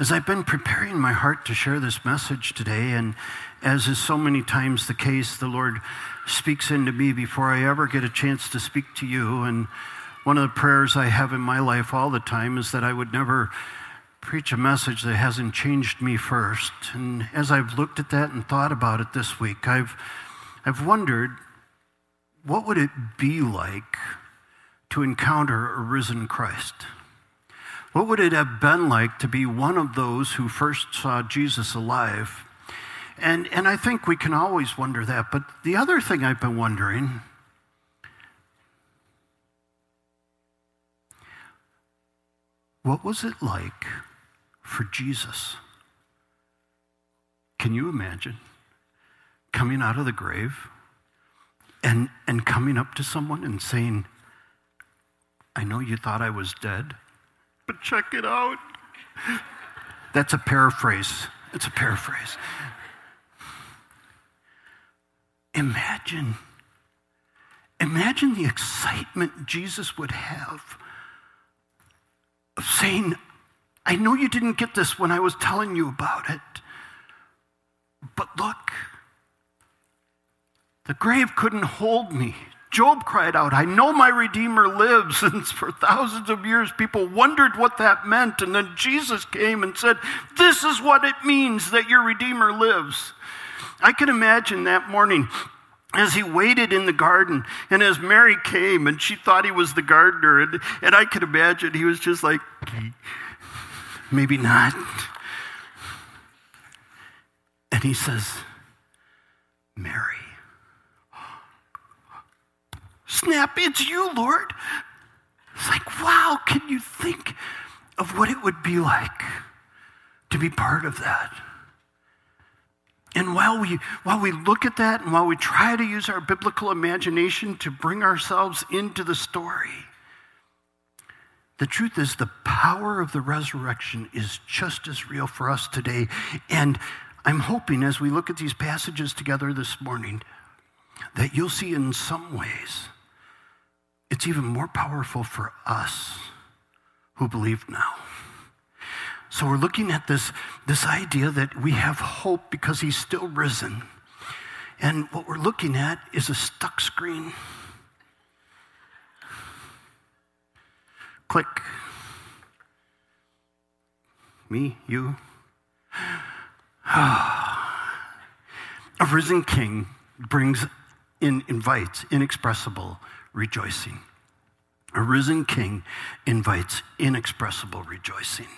As I've been preparing my heart to share this message today, and as is so many times the case, the Lord speaks into me before I ever get a chance to speak to you. And one of the prayers I have in my life all the time is that I would never preach a message that hasn't changed me first. And as I've looked at that and thought about it this week, I've, I've wondered what would it be like to encounter a risen Christ? What would it have been like to be one of those who first saw Jesus alive? And, and I think we can always wonder that. But the other thing I've been wondering what was it like for Jesus? Can you imagine coming out of the grave and, and coming up to someone and saying, I know you thought I was dead, but check it out. That's a paraphrase. It's a paraphrase. Imagine, imagine the excitement Jesus would have of saying, I know you didn't get this when I was telling you about it, but look, the grave couldn't hold me. Job cried out, I know my Redeemer lives. And for thousands of years, people wondered what that meant. And then Jesus came and said, This is what it means that your Redeemer lives. I can imagine that morning as he waited in the garden and as Mary came and she thought he was the gardener. And, and I could imagine he was just like, Maybe not. And he says, Mary. Snap, it's you, Lord. It's like, wow, can you think of what it would be like to be part of that? And while we, while we look at that and while we try to use our biblical imagination to bring ourselves into the story, the truth is the power of the resurrection is just as real for us today. And I'm hoping as we look at these passages together this morning that you'll see in some ways it's even more powerful for us who believe now. So we're looking at this, this idea that we have hope because he's still risen. And what we're looking at is a stuck screen. Click. Me, you. a risen king brings in, invites inexpressible rejoicing. A risen king invites inexpressible rejoicing.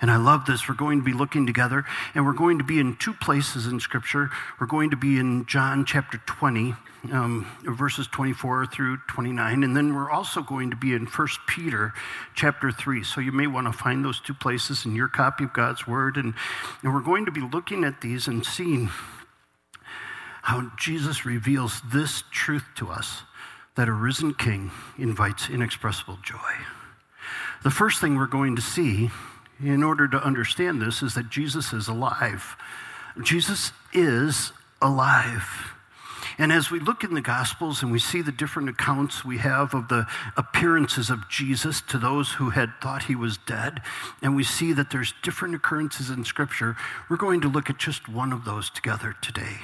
And I love this. We're going to be looking together, and we're going to be in two places in Scripture. We're going to be in John chapter 20, um, verses 24 through 29, and then we're also going to be in 1 Peter chapter 3. So you may want to find those two places in your copy of God's Word. And, and we're going to be looking at these and seeing how Jesus reveals this truth to us that a risen king invites inexpressible joy. The first thing we're going to see in order to understand this is that Jesus is alive. Jesus is alive. And as we look in the Gospels and we see the different accounts we have of the appearances of Jesus to those who had thought he was dead, and we see that there's different occurrences in Scripture, we're going to look at just one of those together today.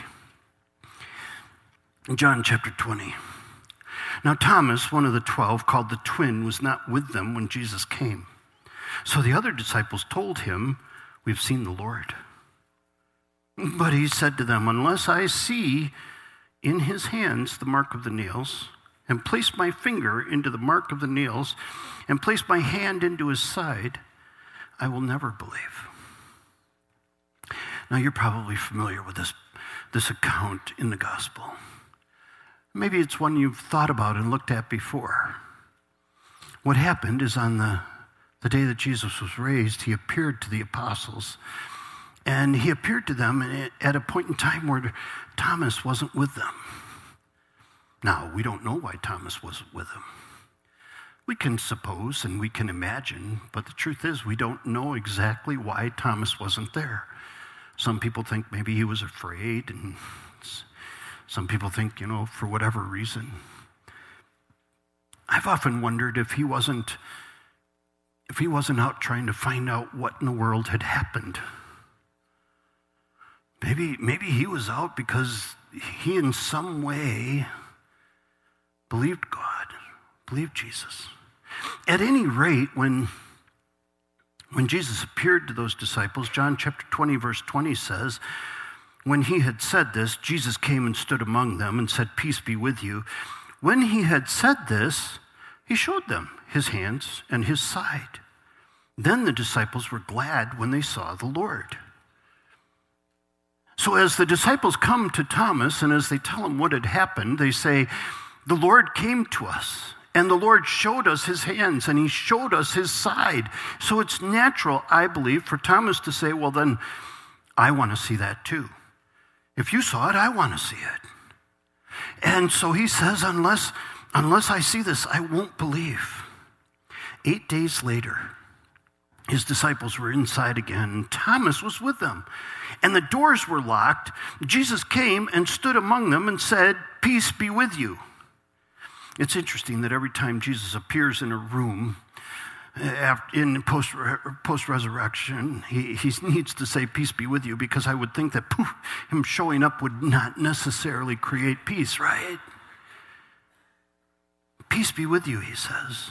In John chapter 20. Now, Thomas, one of the twelve, called the twin, was not with them when Jesus came. So the other disciples told him, We've seen the Lord. But he said to them, Unless I see in his hands the mark of the nails, and place my finger into the mark of the nails, and place my hand into his side, I will never believe. Now, you're probably familiar with this, this account in the gospel. Maybe it's one you've thought about and looked at before. What happened is on the, the day that Jesus was raised, he appeared to the apostles. And he appeared to them at a point in time where Thomas wasn't with them. Now, we don't know why Thomas wasn't with them. We can suppose and we can imagine, but the truth is, we don't know exactly why Thomas wasn't there. Some people think maybe he was afraid and some people think, you know, for whatever reason. I've often wondered if he wasn't if he wasn't out trying to find out what in the world had happened. Maybe, maybe he was out because he, in some way, believed God, believed Jesus. At any rate, when, when Jesus appeared to those disciples, John chapter 20, verse 20 says, When he had said this, Jesus came and stood among them and said, Peace be with you. When he had said this, he showed them his hands and his side. Then the disciples were glad when they saw the Lord. So, as the disciples come to Thomas and as they tell him what had happened, they say, The Lord came to us, and the Lord showed us his hands, and he showed us his side. So, it's natural, I believe, for Thomas to say, Well, then, I want to see that too. If you saw it, I want to see it. And so he says, Unless, unless I see this, I won't believe. Eight days later, his disciples were inside again, and Thomas was with them. And the doors were locked. Jesus came and stood among them and said, Peace be with you. It's interesting that every time Jesus appears in a room, in post, post resurrection, he, he needs to say, Peace be with you, because I would think that poof, him showing up would not necessarily create peace, right? Peace be with you, he says.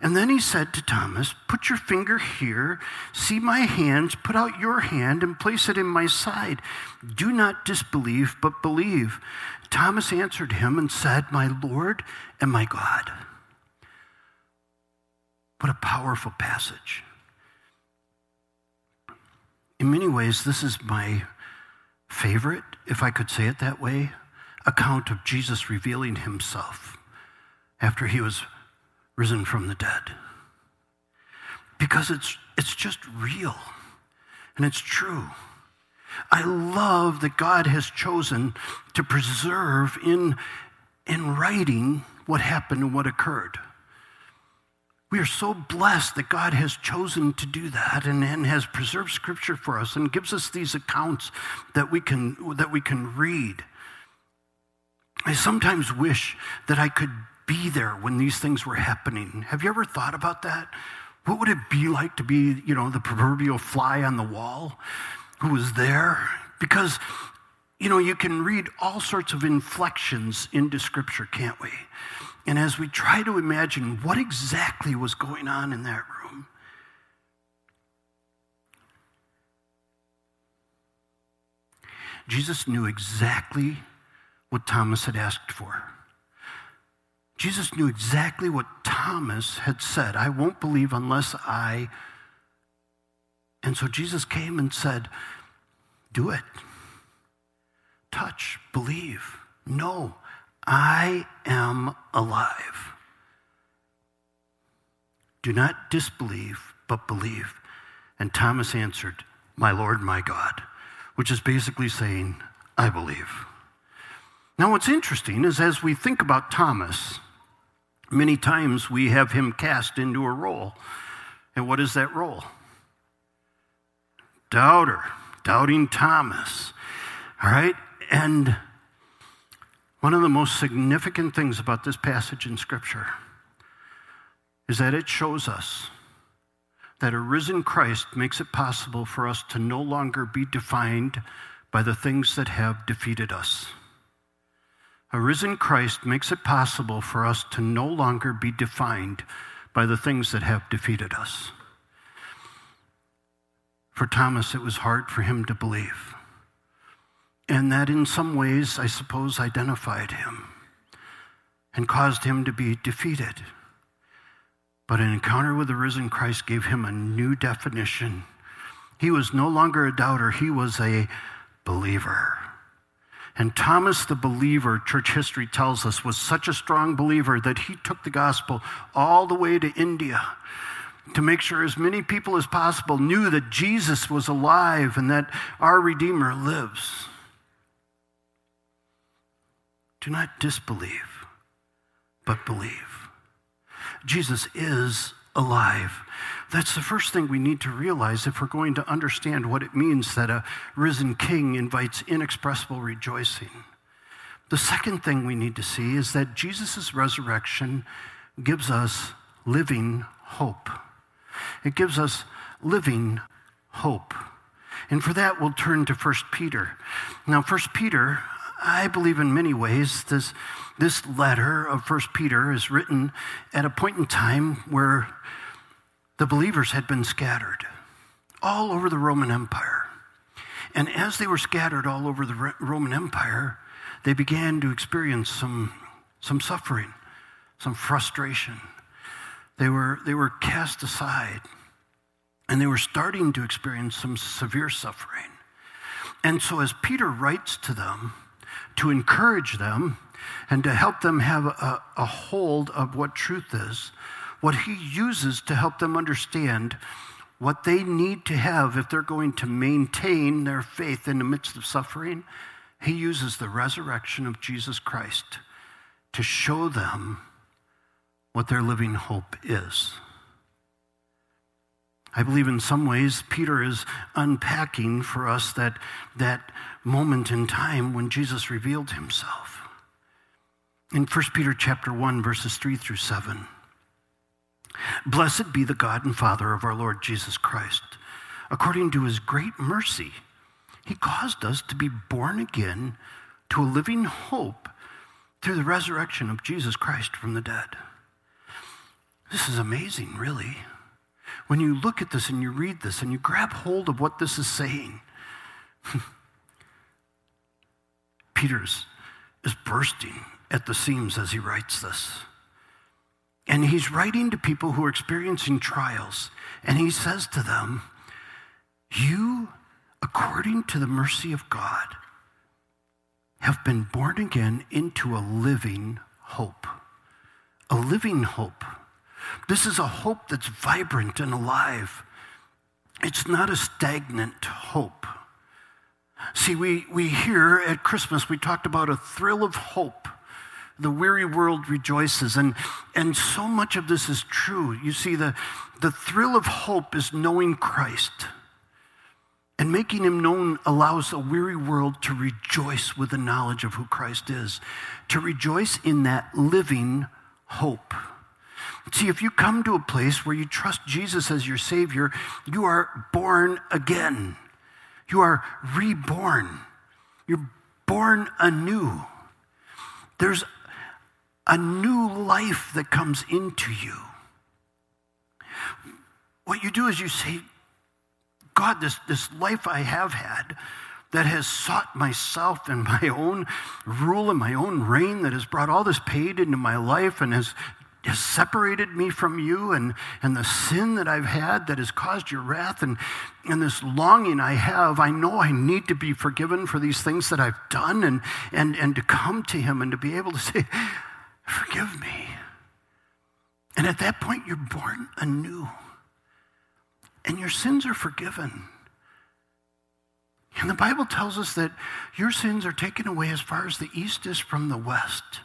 And then he said to Thomas, Put your finger here, see my hands, put out your hand and place it in my side. Do not disbelieve, but believe. Thomas answered him and said, My Lord and my God. What a powerful passage. In many ways, this is my favorite, if I could say it that way, account of Jesus revealing himself after he was risen from the dead. Because it's, it's just real and it's true. I love that God has chosen to preserve in, in writing what happened and what occurred. We are so blessed that God has chosen to do that and, and has preserved scripture for us and gives us these accounts that we can, that we can read. I sometimes wish that I could be there when these things were happening. Have you ever thought about that? What would it be like to be, you know, the proverbial fly on the wall who was there? Because, you know, you can read all sorts of inflections into Scripture, can't we? And as we try to imagine what exactly was going on in that room, Jesus knew exactly what Thomas had asked for. Jesus knew exactly what Thomas had said I won't believe unless I. And so Jesus came and said, Do it. Touch, believe. No, I am alive. Do not disbelieve, but believe. And Thomas answered, My Lord, my God, which is basically saying, I believe. Now, what's interesting is as we think about Thomas, Many times we have him cast into a role. And what is that role? Doubter, doubting Thomas. All right? And one of the most significant things about this passage in Scripture is that it shows us that a risen Christ makes it possible for us to no longer be defined by the things that have defeated us. A risen Christ makes it possible for us to no longer be defined by the things that have defeated us. For Thomas, it was hard for him to believe. And that, in some ways, I suppose, identified him and caused him to be defeated. But an encounter with the risen Christ gave him a new definition. He was no longer a doubter, he was a believer. And Thomas the believer, church history tells us, was such a strong believer that he took the gospel all the way to India to make sure as many people as possible knew that Jesus was alive and that our Redeemer lives. Do not disbelieve, but believe. Jesus is alive. That's the first thing we need to realize if we're going to understand what it means that a risen king invites inexpressible rejoicing. The second thing we need to see is that Jesus' resurrection gives us living hope. it gives us living hope. And for that, we'll turn to 1 Peter. Now, 1 Peter, I believe in many ways, this, this letter of 1 Peter is written at a point in time where the believers had been scattered all over the Roman Empire. And as they were scattered all over the Roman Empire, they began to experience some, some suffering, some frustration. They were, they were cast aside, and they were starting to experience some severe suffering. And so, as Peter writes to them to encourage them and to help them have a, a hold of what truth is, what he uses to help them understand what they need to have if they're going to maintain their faith in the midst of suffering, he uses the resurrection of Jesus Christ to show them what their living hope is. I believe in some ways Peter is unpacking for us that, that moment in time when Jesus revealed himself. In 1 Peter chapter 1, verses 3 through 7. Blessed be the God and Father of our Lord Jesus Christ. According to his great mercy, he caused us to be born again to a living hope through the resurrection of Jesus Christ from the dead. This is amazing, really. When you look at this and you read this and you grab hold of what this is saying, Peter's is bursting at the seams as he writes this. And he's writing to people who are experiencing trials. And he says to them, You, according to the mercy of God, have been born again into a living hope. A living hope. This is a hope that's vibrant and alive. It's not a stagnant hope. See, we, we hear at Christmas, we talked about a thrill of hope the weary world rejoices. And, and so much of this is true. You see, the, the thrill of hope is knowing Christ. And making him known allows a weary world to rejoice with the knowledge of who Christ is, to rejoice in that living hope. See, if you come to a place where you trust Jesus as your Savior, you are born again. You are reborn. You're born anew. There's a new life that comes into you. What you do is you say, God, this, this life I have had that has sought myself and my own rule and my own reign, that has brought all this pain into my life and has, has separated me from you, and, and the sin that I've had that has caused your wrath, and, and this longing I have, I know I need to be forgiven for these things that I've done, and, and, and to come to Him and to be able to say, Forgive me. And at that point, you're born anew. And your sins are forgiven. And the Bible tells us that your sins are taken away as far as the east is from the west.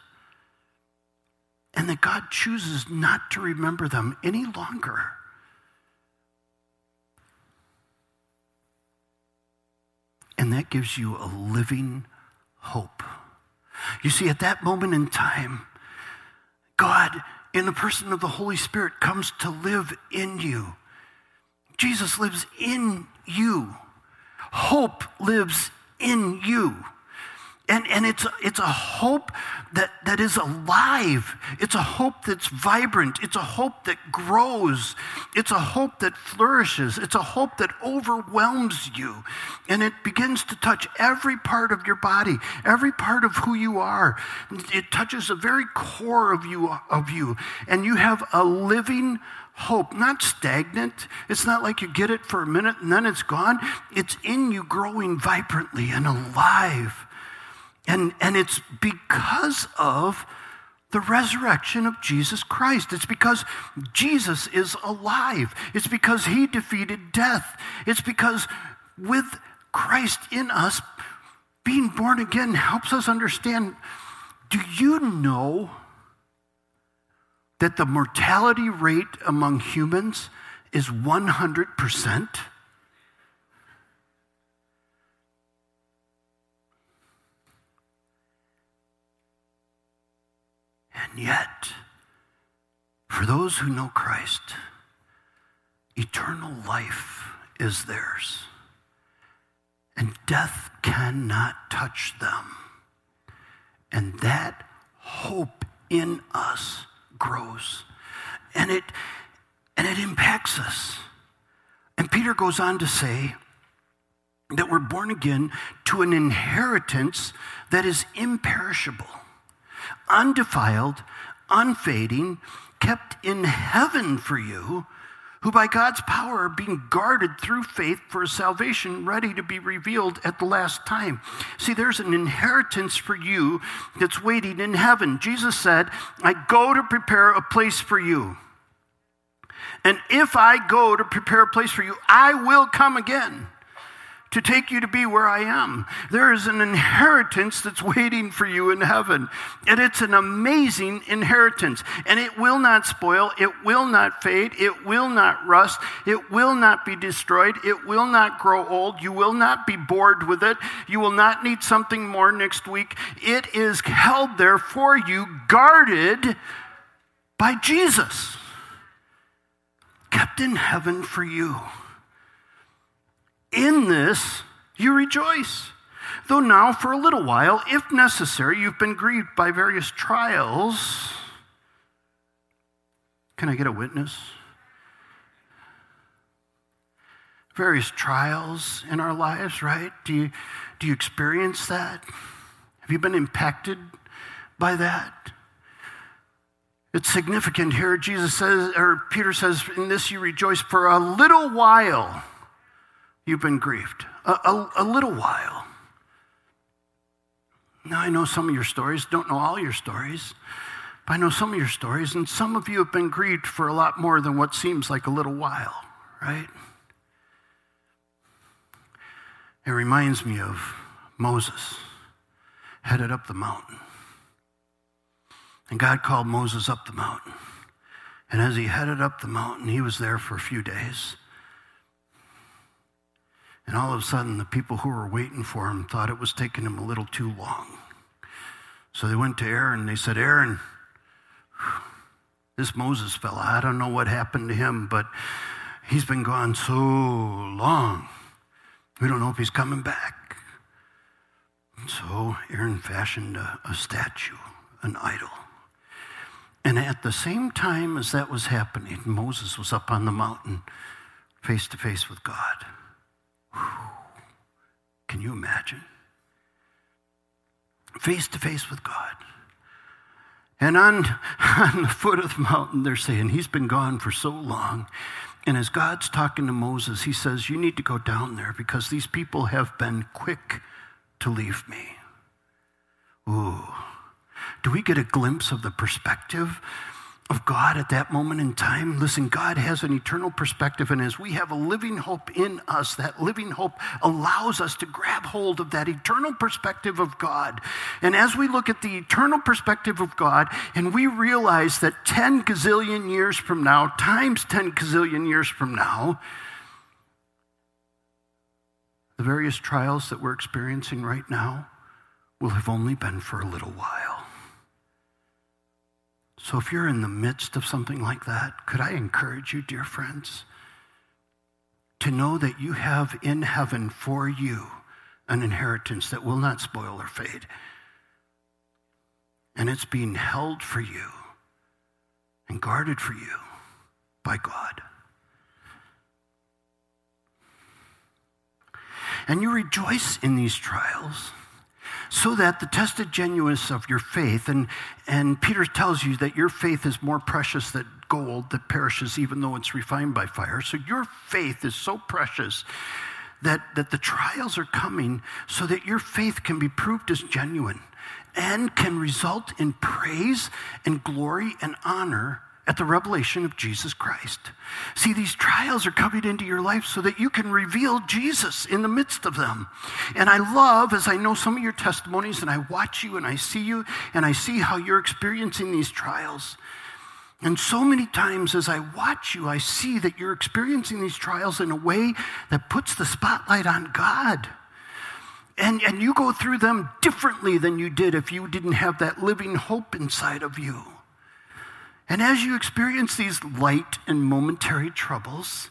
And that God chooses not to remember them any longer. And that gives you a living hope. You see, at that moment in time, God, in the person of the Holy Spirit, comes to live in you. Jesus lives in you. Hope lives in you. And, and it's, it's a hope that, that is alive. It's a hope that's vibrant. It's a hope that grows. It's a hope that flourishes. It's a hope that overwhelms you. And it begins to touch every part of your body, every part of who you are. It touches the very core of you, of you. And you have a living hope, not stagnant. It's not like you get it for a minute and then it's gone. It's in you growing vibrantly and alive. And, and it's because of the resurrection of Jesus Christ. It's because Jesus is alive. It's because he defeated death. It's because with Christ in us, being born again helps us understand do you know that the mortality rate among humans is 100%? And yet, for those who know Christ, eternal life is theirs, and death cannot touch them. And that hope in us grows. And it, and it impacts us. And Peter goes on to say that we're born again to an inheritance that is imperishable, undefiled, unfading, kept in heaven for you who by God's power are being guarded through faith for salvation ready to be revealed at the last time. See, there's an inheritance for you that's waiting in heaven. Jesus said, I go to prepare a place for you. And if I go to prepare a place for you, I will come again to take you to be where I am. There is an inheritance that's waiting for you in heaven. And it's an amazing inheritance. And it will not spoil, it will not fade, it will not rust, it will not be destroyed, it will not grow old. You will not be bored with it. You will not need something more next week. It is held there for you, guarded by Jesus, kept in heaven for you. In this you rejoice. Though now, for a little while, if necessary, you've been grieved by various trials. Can I get a witness? Various trials in our lives, right? Do you, do you experience that? Have you been impacted by that? It's significant here. Jesus says, or Peter says, in this you rejoice for a little while you've been grieved. A, a, a, little while. Now, I know some of your stories, don't know all your stories, but I know some of your stories, and some of you have been grieved for a lot more than what seems like a little while, right? It reminds me of Moses headed up the mountain. And God called Moses up the mountain. And as he headed up the mountain, he was there for a few days. And all of a sudden, the people who were waiting for him thought it was taking him a little too long. So they went to Aaron and they said, Aaron, this Moses fella, I don't know what happened to him, but he's been gone so long. We don't know if he's coming back. And so Aaron fashioned a, a statue, an idol. And at the same time as that was happening, Moses was up on the mountain face to face with God. Can you imagine? Face to face with God. And on, on the foot of the mountain, they're saying, He's been gone for so long. And as God's talking to Moses, He says, You need to go down there because these people have been quick to leave me. Ooh. Do we get a glimpse of the perspective of God at that moment in time. Listen, God has an eternal perspective, and as we have a living hope in us, that living hope allows us to grab hold of that eternal perspective of God. And as we look at the eternal perspective of God, and we realize that 10 gazillion years from now, times 10 gazillion years from now, the various trials that we're experiencing right now will have only been for a little while. So if you're in the midst of something like that, could I encourage you, dear friends, to know that you have in heaven for you an inheritance that will not spoil or fade. And it's being held for you and guarded for you by God. And you rejoice in these trials so that the tested genuineness of your faith, and, and Peter tells you that your faith is more precious than gold that perishes even though it's refined by fire. So your faith is so precious that, that the trials are coming so that your faith can be proved as genuine and can result in praise and glory and honor at the revelation of Jesus Christ. See, these trials are coming into your life so that you can reveal Jesus in the midst of them. And I love, as I know some of your testimonies, and I watch you and I see you and I see how you're experiencing these trials. And so many times as I watch you, I see that you're experiencing these trials in a way that puts the spotlight on God. And, and you go through them differently than you did if you didn't have that living hope inside of you. And as you experience these light and momentary troubles,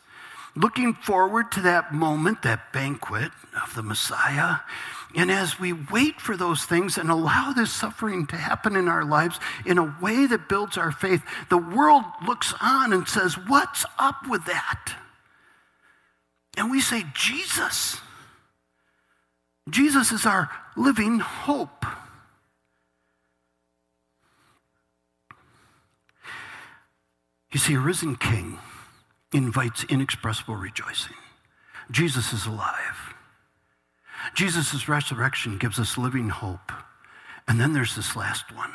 looking forward to that moment, that banquet of the Messiah. And as we wait for those things and allow this suffering to happen in our lives in a way that builds our faith, the world looks on and says, What's up with that? And we say, Jesus. Jesus is our living hope. See, a risen king invites inexpressible rejoicing. Jesus is alive. Jesus' resurrection gives us living hope. And then there's this last one.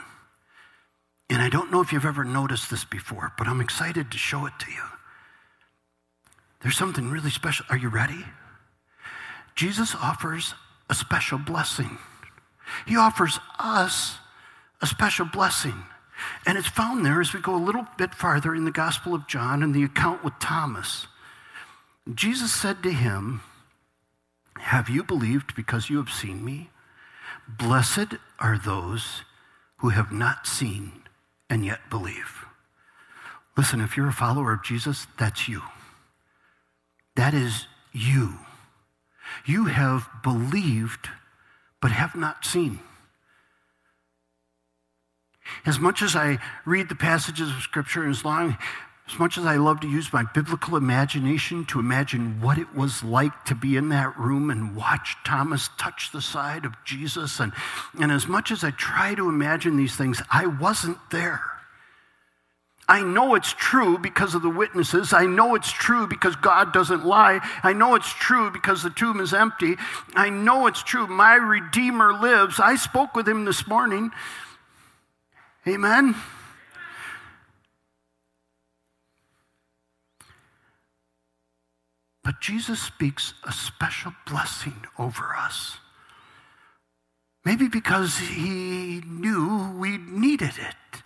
And I don't know if you've ever noticed this before, but I'm excited to show it to you. There's something really special. Are you ready? Jesus offers a special blessing. He offers us a special blessing. And it's found there as we go a little bit farther in the Gospel of John in the account with Thomas. Jesus said to him, Have you believed because you have seen me? Blessed are those who have not seen and yet believe. Listen, if you're a follower of Jesus, that's you. That is you. You have believed but have not seen. As much as I read the passages of Scripture, as long as much as I love to use my biblical imagination to imagine what it was like to be in that room and watch Thomas touch the side of Jesus, and, and as much as I try to imagine these things, I wasn't there. I know it's true because of the witnesses. I know it's true because God doesn't lie. I know it's true because the tomb is empty. I know it's true. My Redeemer lives. I spoke with him this morning. Amen. But Jesus speaks a special blessing over us. Maybe because he knew we needed it.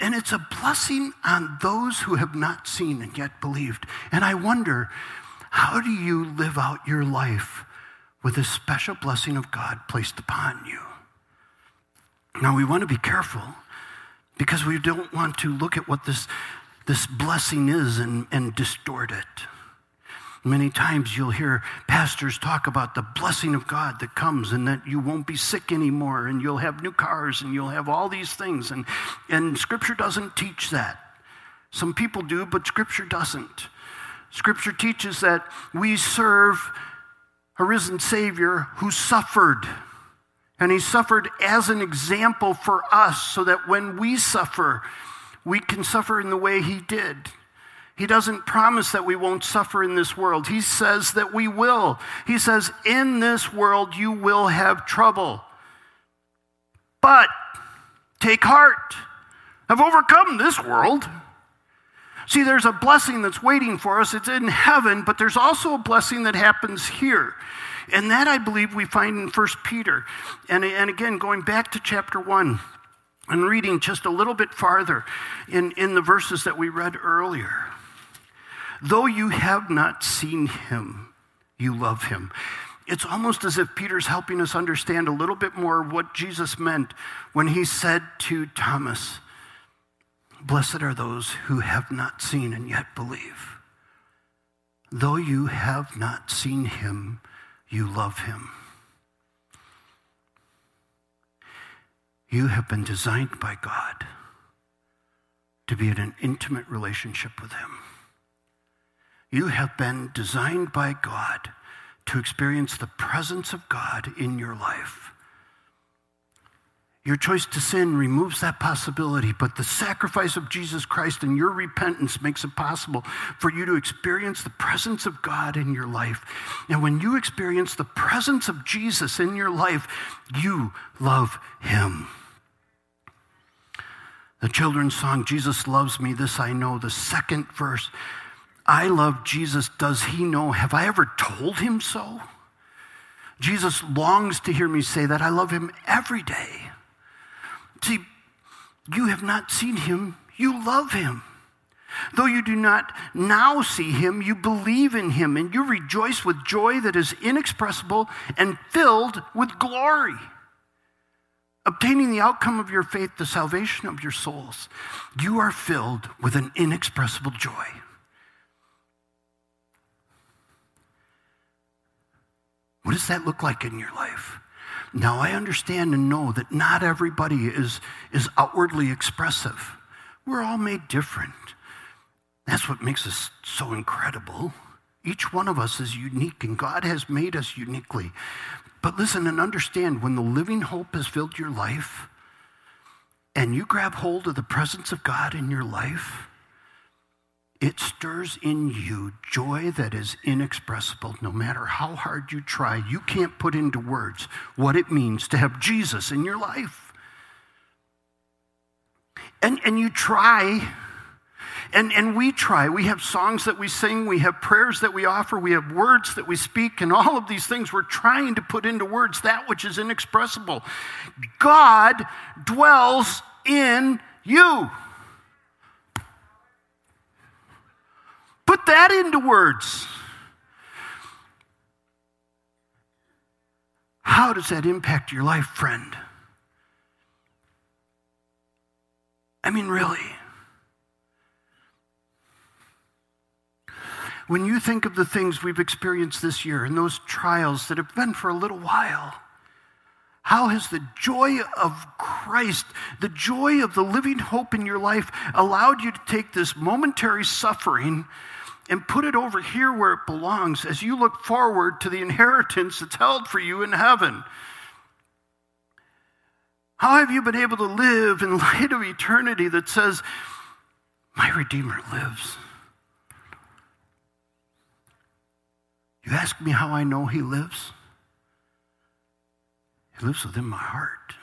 And it's a blessing on those who have not seen and yet believed. And I wonder, how do you live out your life with this special blessing of God placed upon you? Now, we want to be careful because we don't want to look at what this, this blessing is and, and distort it. Many times you'll hear pastors talk about the blessing of God that comes and that you won't be sick anymore and you'll have new cars and you'll have all these things. And, and Scripture doesn't teach that. Some people do, but Scripture doesn't. Scripture teaches that we serve a risen Savior who suffered. And he suffered as an example for us so that when we suffer, we can suffer in the way he did. He doesn't promise that we won't suffer in this world. He says that we will. He says, In this world you will have trouble. But take heart. I've overcome this world. See, there's a blessing that's waiting for us. It's in heaven, but there's also a blessing that happens here. And that I believe we find in 1 Peter. And, and again, going back to chapter 1 and reading just a little bit farther in, in the verses that we read earlier. Though you have not seen him, you love him. It's almost as if Peter's helping us understand a little bit more what Jesus meant when he said to Thomas, Blessed are those who have not seen and yet believe. Though you have not seen him, you love him. You have been designed by God to be in an intimate relationship with him. You have been designed by God to experience the presence of God in your life. Your choice to sin removes that possibility, but the sacrifice of Jesus Christ and your repentance makes it possible for you to experience the presence of God in your life. And when you experience the presence of Jesus in your life, you love Him. The children's song, Jesus Loves Me, This I Know, the second verse I love Jesus. Does he know? Have I ever told him so? Jesus longs to hear me say that. I love him every day. See, you have not seen him, you love him. Though you do not now see him, you believe in him, and you rejoice with joy that is inexpressible and filled with glory, obtaining the outcome of your faith, the salvation of your souls. You are filled with an inexpressible joy. What does that look like in your life? Now, I understand and know that not everybody is, is outwardly expressive. We're all made different. That's what makes us so incredible. Each one of us is unique, and God has made us uniquely. But listen and understand when the living hope has filled your life, and you grab hold of the presence of God in your life, it stirs in you joy that is inexpressible. No matter how hard you try, you can't put into words what it means to have Jesus in your life. And, and you try, and, and we try. We have songs that we sing, we have prayers that we offer, we have words that we speak, and all of these things we're trying to put into words that which is inexpressible. God dwells in you. Put that into words. How does that impact your life, friend? I mean, really. When you think of the things we've experienced this year and those trials that have been for a little while, how has the joy of Christ, the joy of the living hope in your life, allowed you to take this momentary suffering and put it over here where it belongs as you look forward to the inheritance that's held for you in heaven? How have you been able to live in light of eternity that says, My Redeemer lives? You ask me how I know He lives? He lives within my heart.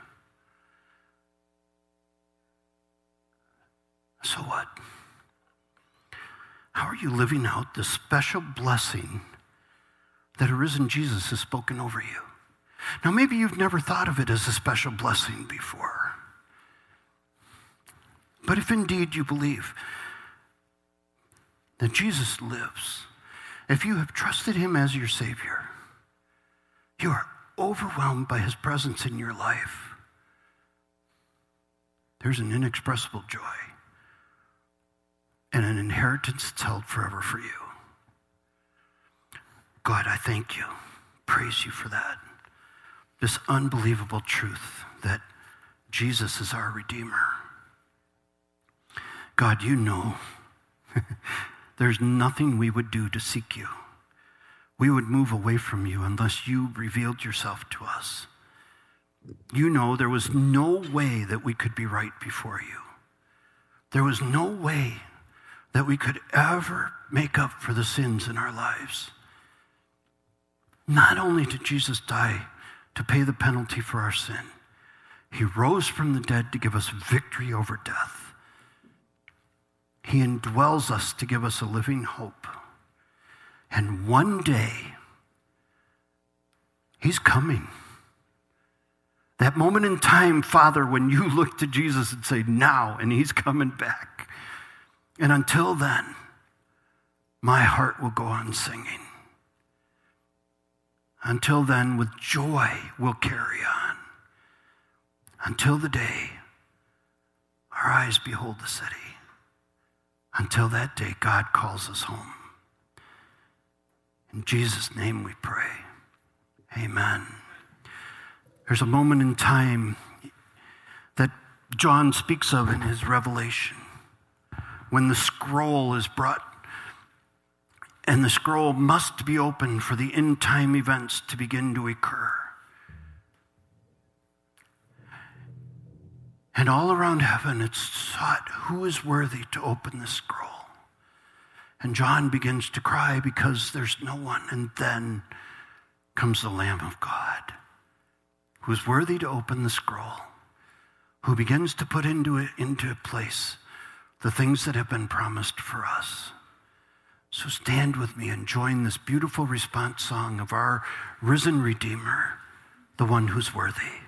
So what? How are you living out the special blessing that a risen Jesus has spoken over you? Now, maybe you've never thought of it as a special blessing before. But if indeed you believe that Jesus lives, if you have trusted him as your Savior, you are overwhelmed by his presence in your life. There's an inexpressible joy and an inheritance that's held forever for you. God, I thank you, praise you for that. This unbelievable truth that Jesus is our Redeemer. God, you know there's nothing we would do to seek you. We would move away from you unless you revealed yourself to us. You know there was no way that we could be right before you. There was no way that we could ever make up for the sins in our lives. Not only did Jesus die to pay the penalty for our sin, he rose from the dead to give us victory over death. He indwells us to give us a living hope. And one day, he's coming. That moment in time, Father, when you look to Jesus and say, now, and he's coming back. And until then, my heart will go on singing. Until then, with joy, we'll carry on. Until the day our eyes behold the city. Until that day, God calls us home. In Jesus' name we pray. Amen. There's a moment in time that John speaks of in his revelation when the scroll is brought. And the scroll must be opened for the end time events to begin to occur. And all around heaven, it's sought who is worthy to open the scroll. And John begins to cry because there's no one. And then comes the Lamb of God, who is worthy to open the scroll, who begins to put into it into place the things that have been promised for us. So stand with me and join this beautiful response song of our risen Redeemer, the one who's worthy.